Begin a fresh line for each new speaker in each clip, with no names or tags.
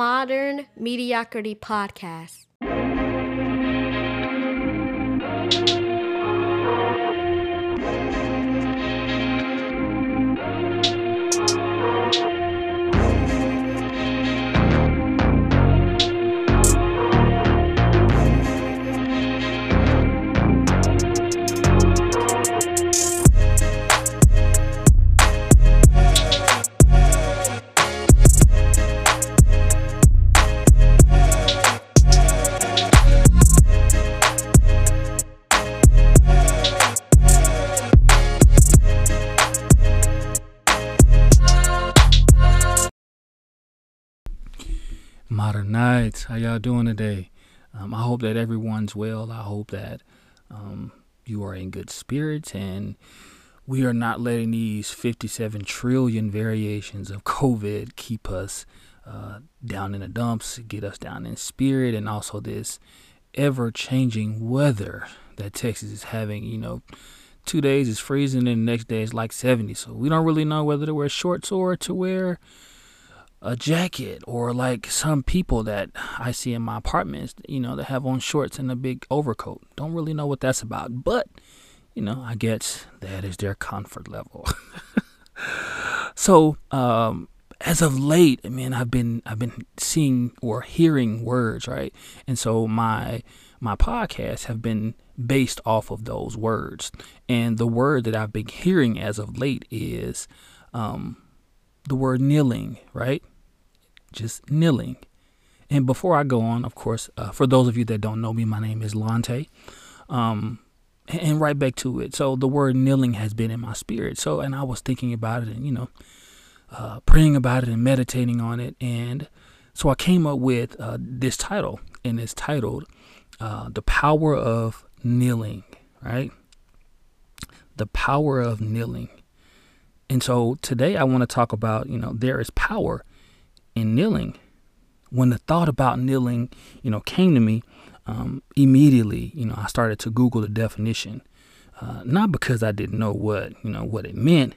Modern Mediocrity Podcast.
Nights, how y'all doing today? Um, I hope that everyone's well. I hope that um, you are in good spirits and we are not letting these 57 trillion variations of COVID keep us uh, down in the dumps, get us down in spirit, and also this ever changing weather that Texas is having. You know, two days is freezing and the next day is like 70. So we don't really know whether to wear shorts or to wear a jacket or like some people that I see in my apartments, you know, that have on shorts and a big overcoat. Don't really know what that's about, but you know, I guess that is their comfort level. so, um, as of late, I mean, I've been I've been seeing or hearing words, right? And so my my podcasts have been based off of those words. And the word that I've been hearing as of late is um, the word kneeling, right? Just kneeling. And before I go on, of course, uh, for those of you that don't know me, my name is Lante. Um, and right back to it. So the word kneeling has been in my spirit. So, and I was thinking about it and, you know, uh, praying about it and meditating on it. And so I came up with uh, this title, and it's titled uh, The Power of Kneeling, right? The Power of Kneeling. And so today I want to talk about, you know, there is power in kneeling. When the thought about kneeling, you know, came to me, um, immediately, you know, I started to Google the definition. Uh, not because I didn't know what, you know, what it meant,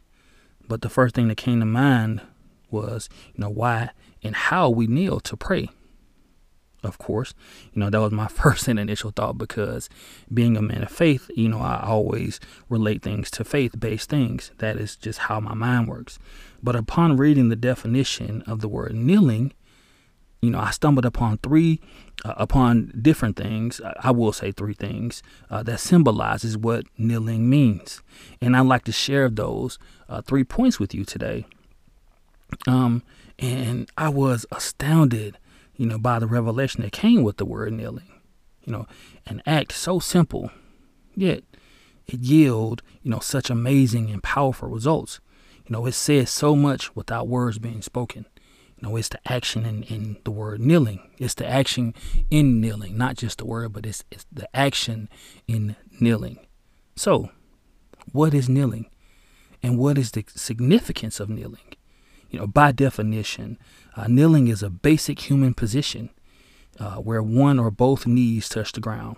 but the first thing that came to mind was, you know, why and how we kneel to pray. Of course, you know, that was my first and initial thought because being a man of faith, you know, I always relate things to faith based things. That is just how my mind works. But upon reading the definition of the word kneeling, you know, I stumbled upon three, uh, upon different things. I will say three things uh, that symbolizes what kneeling means, and I'd like to share those uh, three points with you today. Um, and I was astounded, you know, by the revelation that came with the word kneeling. You know, an act so simple, yet it yield, you know, such amazing and powerful results. You know, it says so much without words being spoken. You know, it's the action in, in the word kneeling. It's the action in kneeling, not just the word, but it's, it's the action in kneeling. So, what is kneeling? And what is the significance of kneeling? You know, by definition, uh, kneeling is a basic human position uh, where one or both knees touch the ground.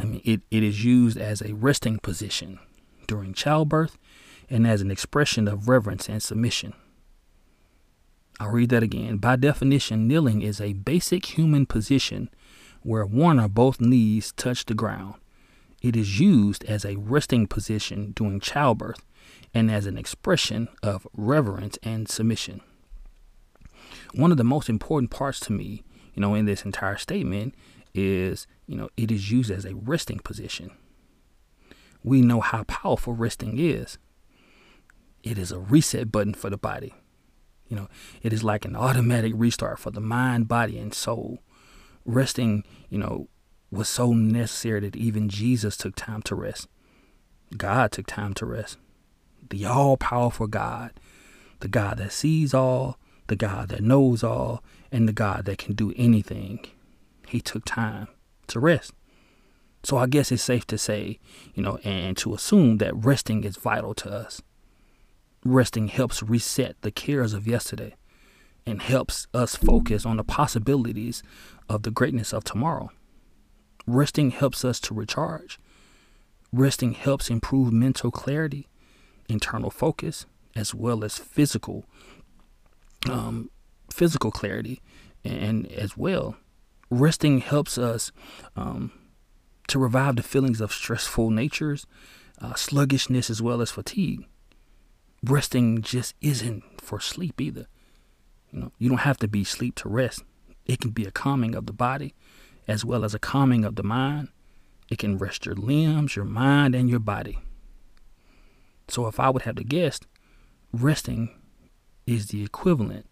I mean, it, it is used as a resting position during childbirth and as an expression of reverence and submission. I'll read that again. By definition, kneeling is a basic human position where one or both knees touch the ground. It is used as a resting position during childbirth and as an expression of reverence and submission. One of the most important parts to me, you know, in this entire statement is, you know, it is used as a resting position. We know how powerful resting is. It is a reset button for the body. You know, it is like an automatic restart for the mind, body, and soul. Resting, you know, was so necessary that even Jesus took time to rest. God took time to rest. The all powerful God, the God that sees all, the God that knows all, and the God that can do anything. He took time to rest. So I guess it's safe to say, you know, and to assume that resting is vital to us. Resting helps reset the cares of yesterday and helps us focus on the possibilities of the greatness of tomorrow. Resting helps us to recharge. Resting helps improve mental clarity, internal focus, as well as physical um, physical clarity and, as well. Resting helps us um, to revive the feelings of stressful natures, uh, sluggishness, as well as fatigue. Resting just isn't for sleep either. You know, you don't have to be sleep to rest. It can be a calming of the body, as well as a calming of the mind. It can rest your limbs, your mind, and your body. So, if I would have to guess, resting is the equivalent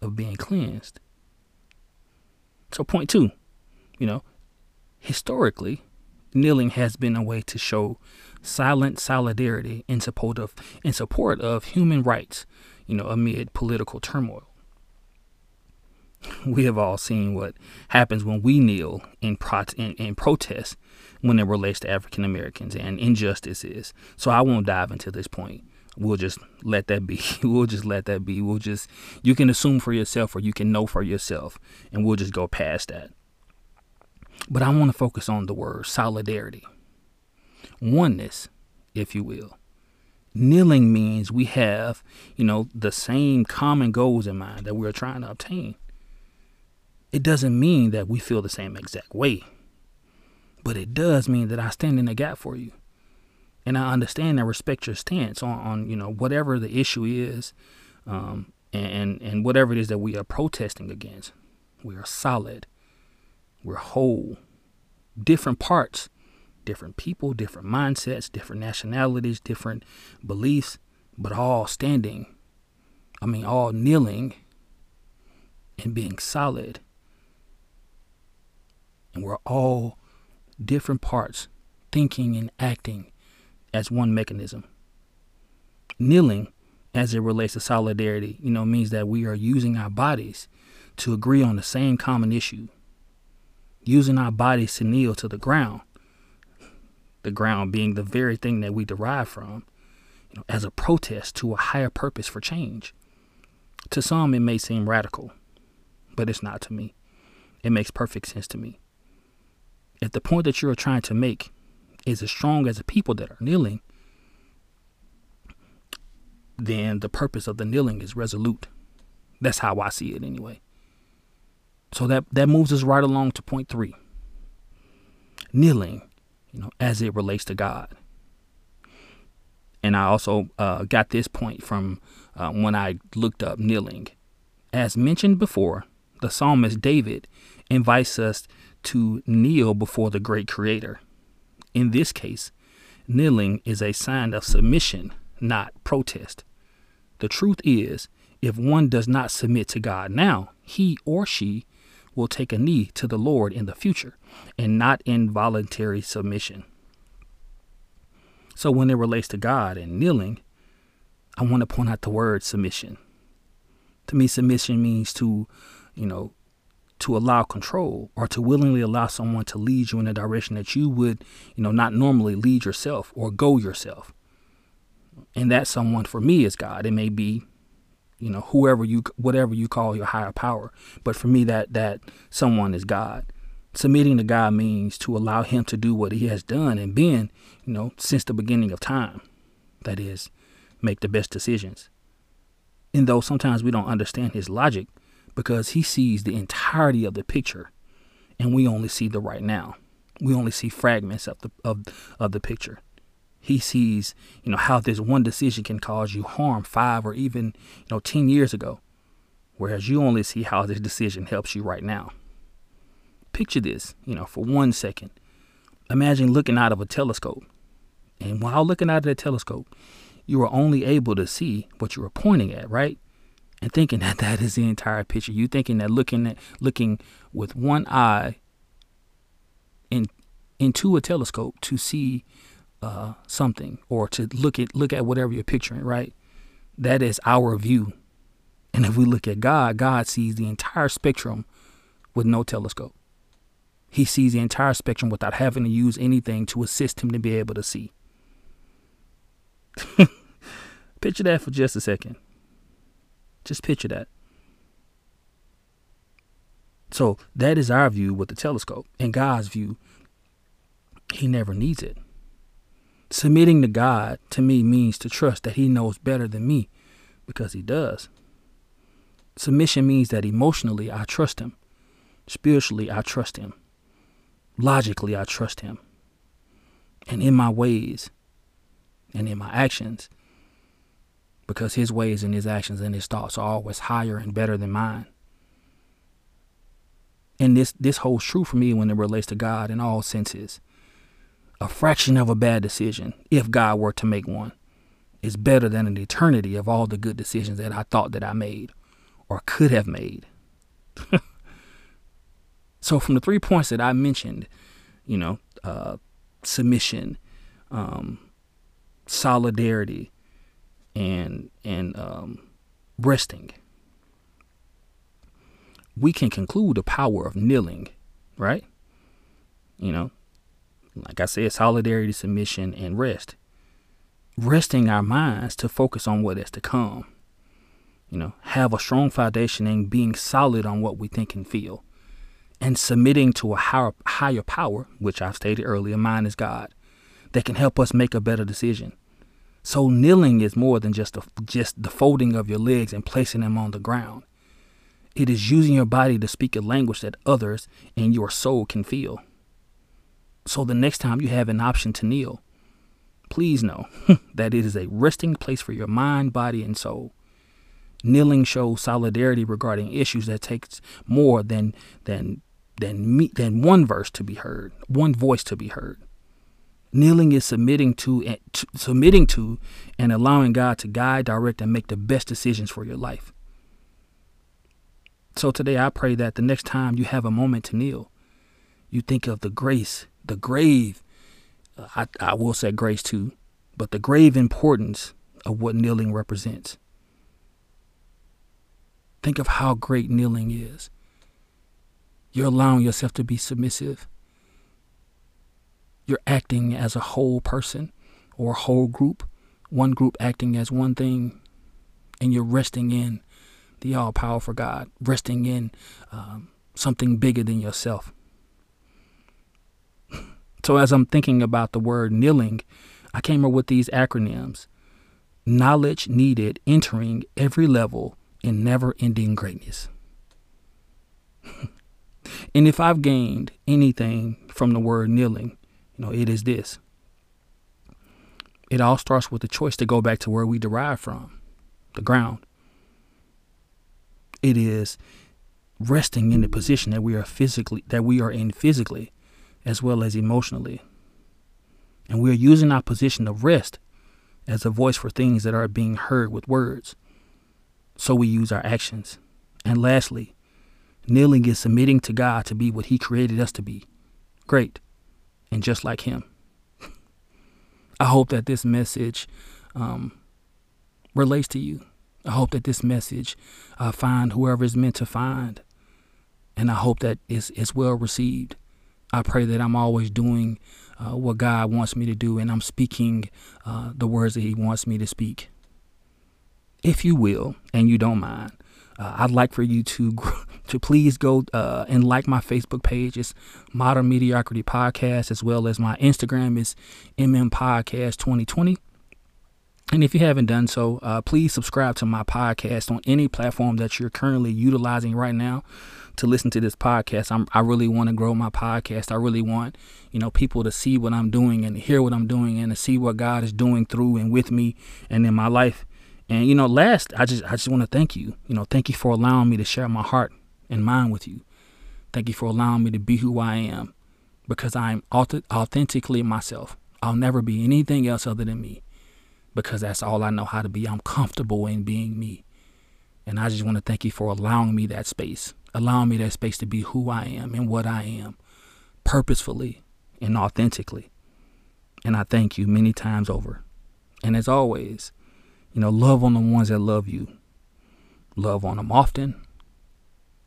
of being cleansed. So, point two, you know, historically, kneeling has been a way to show silent solidarity in support of in support of human rights, you know, amid political turmoil. We have all seen what happens when we kneel in, pro- in, in protest when it relates to African Americans and injustices. So I won't dive into this point. We'll just let that be. We'll just let that be. We'll just, you can assume for yourself or you can know for yourself, and we'll just go past that. But I want to focus on the word solidarity, oneness, if you will. Kneeling means we have, you know, the same common goals in mind that we're trying to obtain. It doesn't mean that we feel the same exact way, but it does mean that I stand in the gap for you and I understand and respect your stance on, on you know whatever the issue is, um, and and whatever it is that we are protesting against. We are solid. We're whole. Different parts, different people, different mindsets, different nationalities, different beliefs, but all standing. I mean, all kneeling and being solid. And we're all different parts, thinking and acting as one mechanism. Kneeling, as it relates to solidarity, you know, means that we are using our bodies to agree on the same common issue. Using our bodies to kneel to the ground, the ground being the very thing that we derive from, you know, as a protest to a higher purpose for change. To some, it may seem radical, but it's not to me. It makes perfect sense to me. If the point that you're trying to make is as strong as the people that are kneeling, then the purpose of the kneeling is resolute. That's how I see it anyway. So that that moves us right along to point three. Kneeling, you know, as it relates to God. And I also uh, got this point from uh, when I looked up kneeling. As mentioned before, the psalmist David invites us to kneel before the great Creator. In this case, kneeling is a sign of submission, not protest. The truth is, if one does not submit to God now, he or she will take a knee to the Lord in the future and not involuntary submission. So, when it relates to God and kneeling, I want to point out the word submission. To me, submission means to, you know, to allow control or to willingly allow someone to lead you in a direction that you would, you know, not normally lead yourself or go yourself. And that someone for me is God. It may be, you know, whoever you whatever you call your higher power, but for me that that someone is God. Submitting to God means to allow him to do what he has done and been, you know, since the beginning of time. That is, make the best decisions. And though sometimes we don't understand his logic, because he sees the entirety of the picture and we only see the right now. We only see fragments of the of, of the picture. He sees, you know, how this one decision can cause you harm five or even, you know, ten years ago. Whereas you only see how this decision helps you right now. Picture this, you know, for one second. Imagine looking out of a telescope. And while looking out of the telescope, you are only able to see what you are pointing at, right? And thinking that that is the entire picture. You thinking that looking at looking with one eye in into a telescope to see uh, something or to look at look at whatever you're picturing, right? That is our view. And if we look at God, God sees the entire spectrum with no telescope. He sees the entire spectrum without having to use anything to assist him to be able to see. Picture that for just a second. Just picture that. So that is our view with the telescope. In God's view, He never needs it. Submitting to God to me means to trust that He knows better than me because He does. Submission means that emotionally I trust him. Spiritually I trust him. Logically I trust him. And in my ways and in my actions, because his ways and his actions and his thoughts are always higher and better than mine. And this this holds true for me when it relates to God in all senses. A fraction of a bad decision, if God were to make one, is better than an eternity of all the good decisions that I thought that I made or could have made. so from the three points that I mentioned, you know, uh, submission, um, solidarity, and and um, resting, we can conclude the power of kneeling, right? You know, like I said, solidarity, submission, and rest. Resting our minds to focus on what is to come. You know, have a strong foundation and being solid on what we think and feel. And submitting to a higher, higher power, which I've stated earlier, mine is God, that can help us make a better decision. So kneeling is more than just a, just the folding of your legs and placing them on the ground. It is using your body to speak a language that others and your soul can feel. So the next time you have an option to kneel, please know that it is a resting place for your mind, body, and soul. Kneeling shows solidarity regarding issues that takes more than than than me, than one verse to be heard, one voice to be heard. Kneeling is submitting to, to, submitting to and allowing God to guide, direct, and make the best decisions for your life. So today I pray that the next time you have a moment to kneel, you think of the grace, the grave. Uh, I, I will say grace too, but the grave importance of what kneeling represents. Think of how great kneeling is. You're allowing yourself to be submissive you're acting as a whole person or a whole group, one group acting as one thing, and you're resting in the all powerful God, resting in um, something bigger than yourself. So, as I'm thinking about the word kneeling, I came up with these acronyms knowledge needed entering every level in never ending greatness. and if I've gained anything from the word kneeling, you know, it is this. It all starts with the choice to go back to where we derive from, the ground. It is resting in the position that we are physically that we are in physically as well as emotionally. And we are using our position of rest as a voice for things that are being heard with words. So we use our actions. And lastly, kneeling is submitting to God to be what He created us to be. Great and just like him. I hope that this message um, relates to you. I hope that this message uh, find whoever is meant to find, and I hope that is it's well received. I pray that I'm always doing uh, what God wants me to do, and I'm speaking uh, the words that He wants me to speak. If you will, and you don't mind, uh, I'd like for you to to please go uh, and like my Facebook page. It's Modern Mediocrity Podcast, as well as my Instagram is MM Podcast 2020. And if you haven't done so, uh, please subscribe to my podcast on any platform that you're currently utilizing right now to listen to this podcast. I'm, I really want to grow my podcast. I really want, you know, people to see what I'm doing and hear what I'm doing and to see what God is doing through and with me and in my life. And you know, last, I just I just want to thank you. You know, thank you for allowing me to share my heart and mind with you. Thank you for allowing me to be who I am because I'm authentically myself. I'll never be anything else other than me because that's all I know how to be. I'm comfortable in being me. And I just want to thank you for allowing me that space, allowing me that space to be who I am and what I am purposefully and authentically. And I thank you many times over. And as always, you know, love on the ones that love you. Love on them often.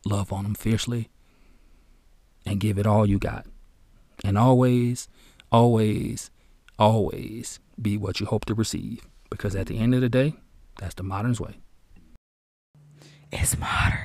Love on them fiercely. And give it all you got. And always, always, always be what you hope to receive. Because at the end of the day, that's the modern's way.
It's modern.